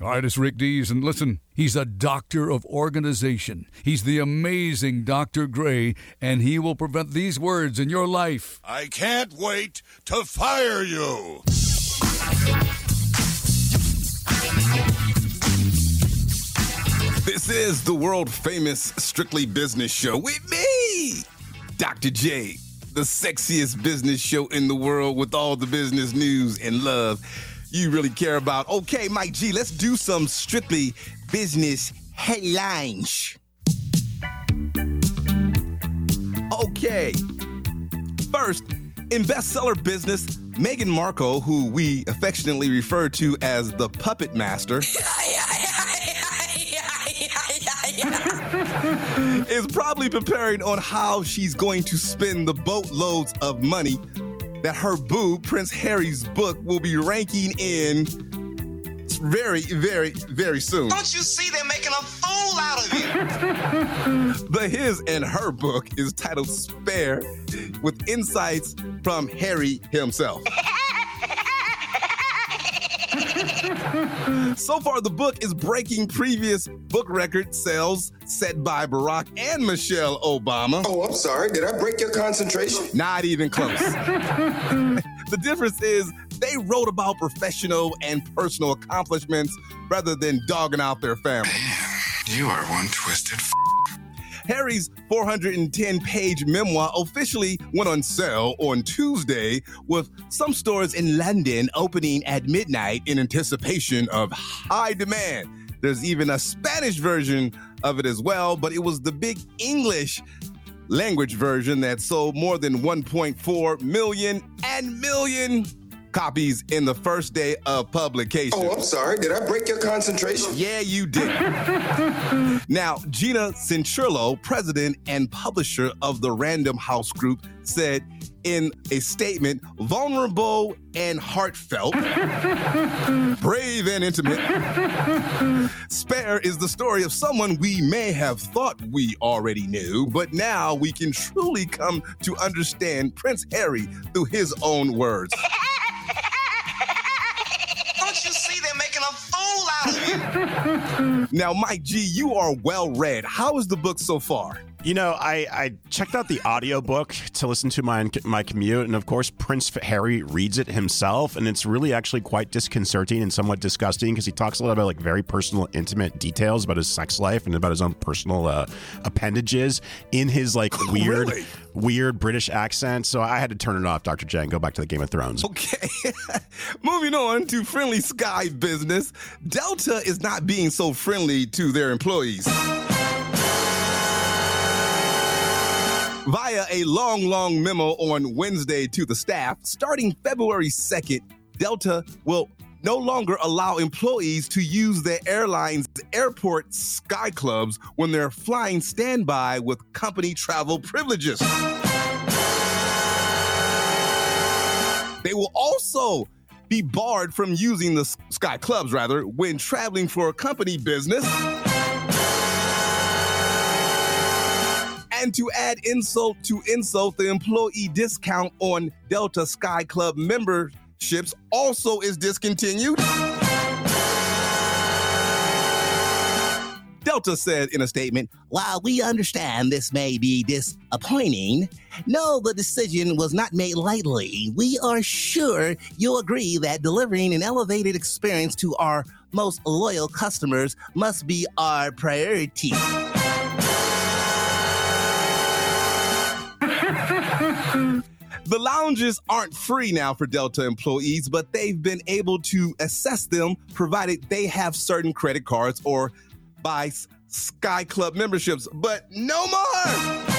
All right, it's Rick Dees, and listen, he's a doctor of organization. He's the amazing Dr. Gray, and he will prevent these words in your life. I can't wait to fire you. This is the world famous Strictly Business Show with me, Dr. J, the sexiest business show in the world with all the business news and love you really care about. Okay, Mike G, let's do some strictly business headlines. Okay. First, in bestseller business, Meghan Markle, who we affectionately refer to as the puppet master, is probably preparing on how she's going to spend the boatloads of money that her boo, Prince Harry's book, will be ranking in very, very, very soon. Don't you see they're making a fool out of you? the his and her book is titled Spare, with insights from Harry himself. so far, the book is breaking previous book record sales set by Barack and Michelle Obama. Oh, I'm sorry. Did I break your concentration? Not even close. the difference is they wrote about professional and personal accomplishments rather than dogging out their family. You are one twisted f- Harry's 410 page memoir officially went on sale on Tuesday, with some stores in London opening at midnight in anticipation of high demand. There's even a Spanish version of it as well, but it was the big English language version that sold more than 1.4 million and million copies in the first day of publication. Oh, I'm sorry. Did I break your concentration? Yeah, you did. now, Gina Cianciarulo, president and publisher of the Random House Group, said in a statement, vulnerable and heartfelt, brave and intimate. Spare is the story of someone we may have thought we already knew, but now we can truly come to understand Prince Harry through his own words. Don't you see they're making a fool out of you? Now, Mike G, you are well read. How is the book so far? You know, I, I checked out the audiobook to listen to my my commute, and of course, Prince Harry reads it himself, and it's really actually quite disconcerting and somewhat disgusting because he talks a lot about like very personal, intimate details about his sex life and about his own personal uh, appendages in his like weird, Really? weird British accent. So I had to turn it off, Doctor J, and go back to the Game of Thrones. Okay. Moving on to friendly sky business. Delta is not being so friendly to their employees. Via a long, long memo on Wednesday to the staff, starting February 2nd, Delta will no longer allow employees to use the airline's airport sky clubs when they're flying standby with company travel privileges. They will also be barred from using the Sky Clubs, rather, when traveling for a company business. And to add insult to insult, the employee discount on Delta Sky Club memberships also is discontinued. Delta said in a statement, while we understand this may be disappointing, no, the decision was not made lightly. We are sure you'll agree that delivering an elevated experience to our most loyal customers must be our priority. The lounges aren't free now for Delta employees, but they've been able to assess them provided they have certain credit cards or buy Sky Club memberships. But no more!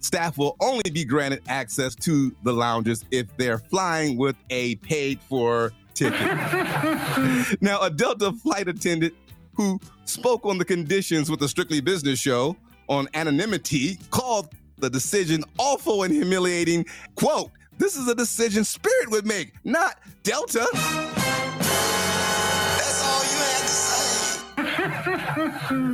Staff will only be granted access to the lounges if they're flying with a paid for ticket. now, a Delta flight attendant who spoke on the conditions with the Strictly Business Show on anonymity called the decision awful and humiliating. Quote, this is a decision Spirit would make, not Delta. That's all you had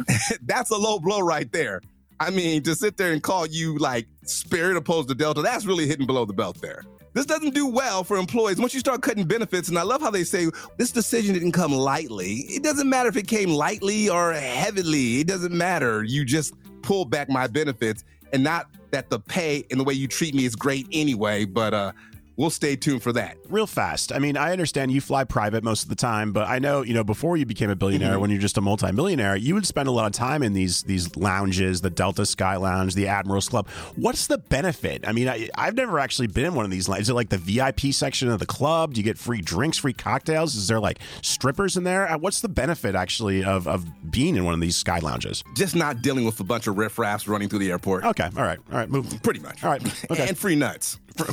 to say. that's a low blow right there. I mean, to sit there and call you like Spirit opposed to Delta, that's really hitting below the belt there. This doesn't do well for employees once you start cutting benefits. And I love how they say this decision didn't come lightly. It doesn't matter if it came lightly or heavily, it doesn't matter. You just pull back my benefits and not that the pay and the way you treat me is great anyway. But uh, we'll stay tuned for that. Real fast. I mean, I understand you fly private most of the time, but I know, you know, before you became a billionaire, Mm-hmm. when you're just a multimillionaire, you would spend a lot of time in these these lounges, the Delta Sky Lounge, the Admirals Club. What's the benefit? I mean, I, I've never actually been in one of these. Is it like the VIP section of the club? Do you get free drinks, free cocktails? Is there like strippers in there? Uh, What's the benefit actually of of being in one of these sky lounges? Just not dealing with a bunch of riffraffs running through the airport. Okay, all right, all right, move. Pretty much. All right, okay. And free nuts.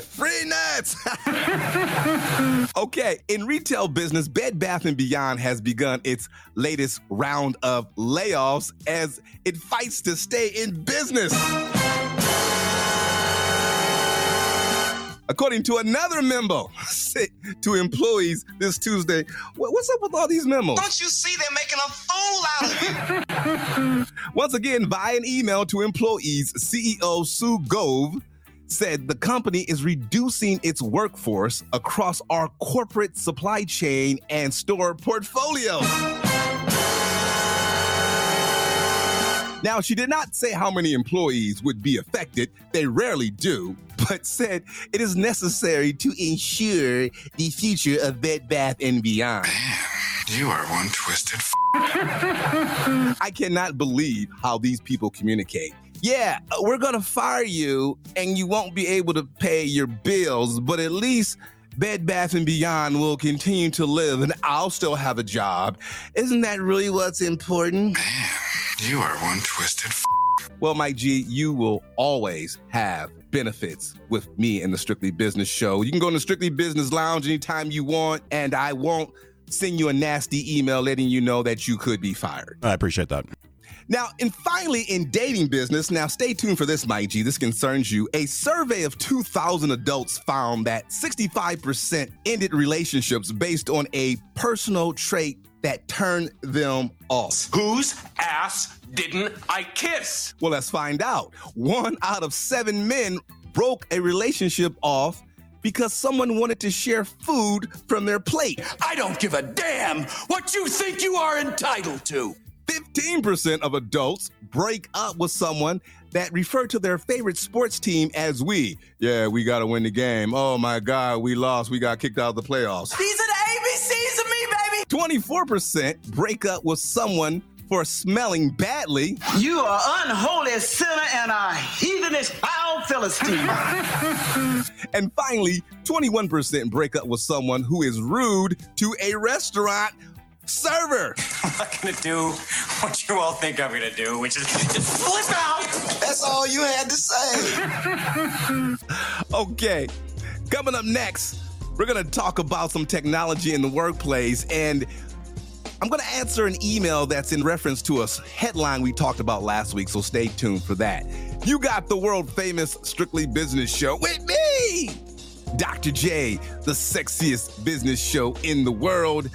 free nuts. okay, in retail business, Bed Bath & Beyond has begun its latest round of layoffs as it fights to stay in business. According to another memo sent to employees this Tuesday, what's up with all these memos? Don't you see they're making a fool out of you? Once again, via an email to employees, CEO Sue Gove said the company is reducing its workforce across our corporate supply chain and store portfolio. Now, she did not say how many employees would be affected. They rarely do, but said it is necessary to ensure the future of Bed Bath and Beyond. You are one twisted f- I cannot believe how these people communicate. Yeah, uh, we're gonna fire you and you won't be able to pay your bills, but at least Bed Bath and Beyond will continue to live and I'll still have a job. Isn't that really what's important? You are one twisted f- Well, Mike G, you will always have benefits with me in the Strictly Business Show. You can go to the Strictly Business Lounge anytime you want, and I won't send you a nasty email letting you know that you could be fired. I appreciate that. Now, and finally, in dating business, now stay tuned for this, Mike G. This concerns you. A survey of 2,000 adults found that 65% ended relationships based on a personal trait that turned them off. Whose ass didn't I kiss? Well, let's find out. One out of seven men broke a relationship off because someone wanted to share food from their plate. I don't give a damn what you think you are entitled to. 15% of adults break up with someone that refer to their favorite sports team as we. Yeah, we got to win the game. Oh my God, we lost. We got kicked out of the playoffs. These are the 24% break up with someone for smelling badly. You are unholy sinner and a heathenish foul Philistine. And finally, 21% break up with someone who is rude to a restaurant server. I'm not gonna do what you all think I'm gonna do, which is just flip out. That's all you had to say. Okay, coming up next, we're gonna talk about some technology in the workplace, and I'm gonna answer an email that's in reference to a headline we talked about last week, so stay tuned for that. You got the world famous Strictly Business Show with me, Dr. J, the sexiest business show in the world.